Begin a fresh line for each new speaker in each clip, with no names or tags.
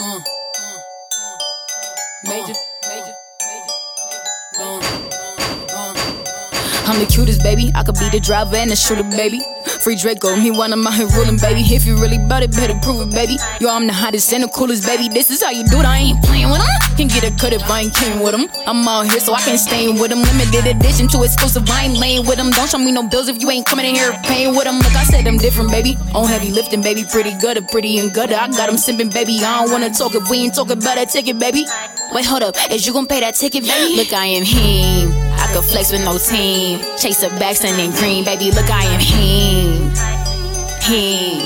Uh, uh, uh, uh, major, major, major, uh, uh. I'm the cutest baby. I could be the driver and the shooter, baby. Free Draco, me one of my ruling, baby. If you really bout it, better prove it, baby. Yo, I'm the hottest and the coolest, baby. This is how you do it. I ain't playing with them. Can get a cut if I ain't came with them. I'm out here so I can stay with them. Limited edition to exclusive. I ain't laying with them. Don't show me no bills if you ain't coming in here paying with them. Look, I said I'm different, baby. On heavy lifting, baby. Pretty good, pretty and gutter. I got them simping, baby. I don't wanna talk if we ain't talking about that ticket, baby. Wait, hold up. Is you gonna pay that ticket, baby? Look, I am him. I could flex with no team. Chase a Baxton and Green, baby. Look, I am him. Him.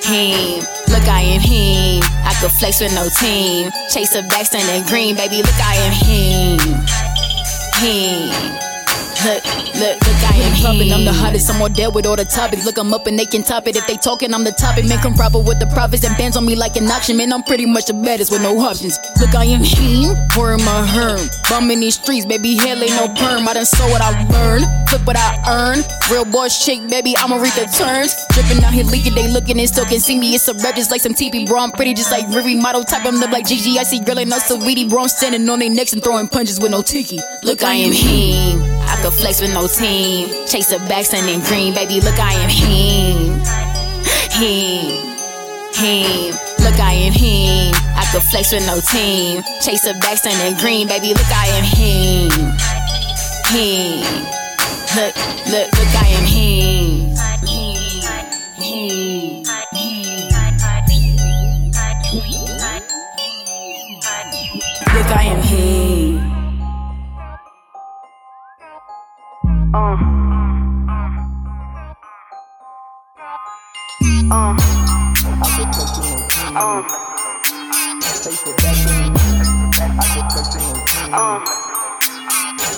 Him. Look, I am him. I could flex with no team. Chase a Baxton and Green, baby. Look, I am him. Him. Look, look, look, I am him. I'm the hottest, I'm more dead with all the topics. Look, I'm up and they can top it. If they talking, I'm the topic. Man, come proper with the profits and bands on me like an auction. Man, I'm pretty much the baddest with no options. Look, I am him, or am I herm? Bum in these streets, baby, hell ain't no perm. I done saw what I learned, flip what I earn. Real boss chick, baby, I'ma read the turns. Dripping out here leaking, they looking and still can see me. It's a rep just like some TP, bro. I'm pretty just like Riri model type. I'm look like Gigi. I see girl and us so weedy, bro. I'm standing on their necks and throwing punches with no tiki. Look, I am him. I could flex with no team. Chase a Baxton and Green, baby. Look, I am him. Him. Him. Look, I am him. I could flex with no team. Chase a Baxton and Green, baby. Look, I am him. Him. Look, look, look, I am him. Him. Him. Look, I am him.
Uh. Uh. Uh.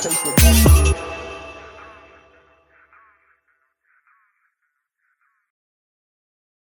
Uh.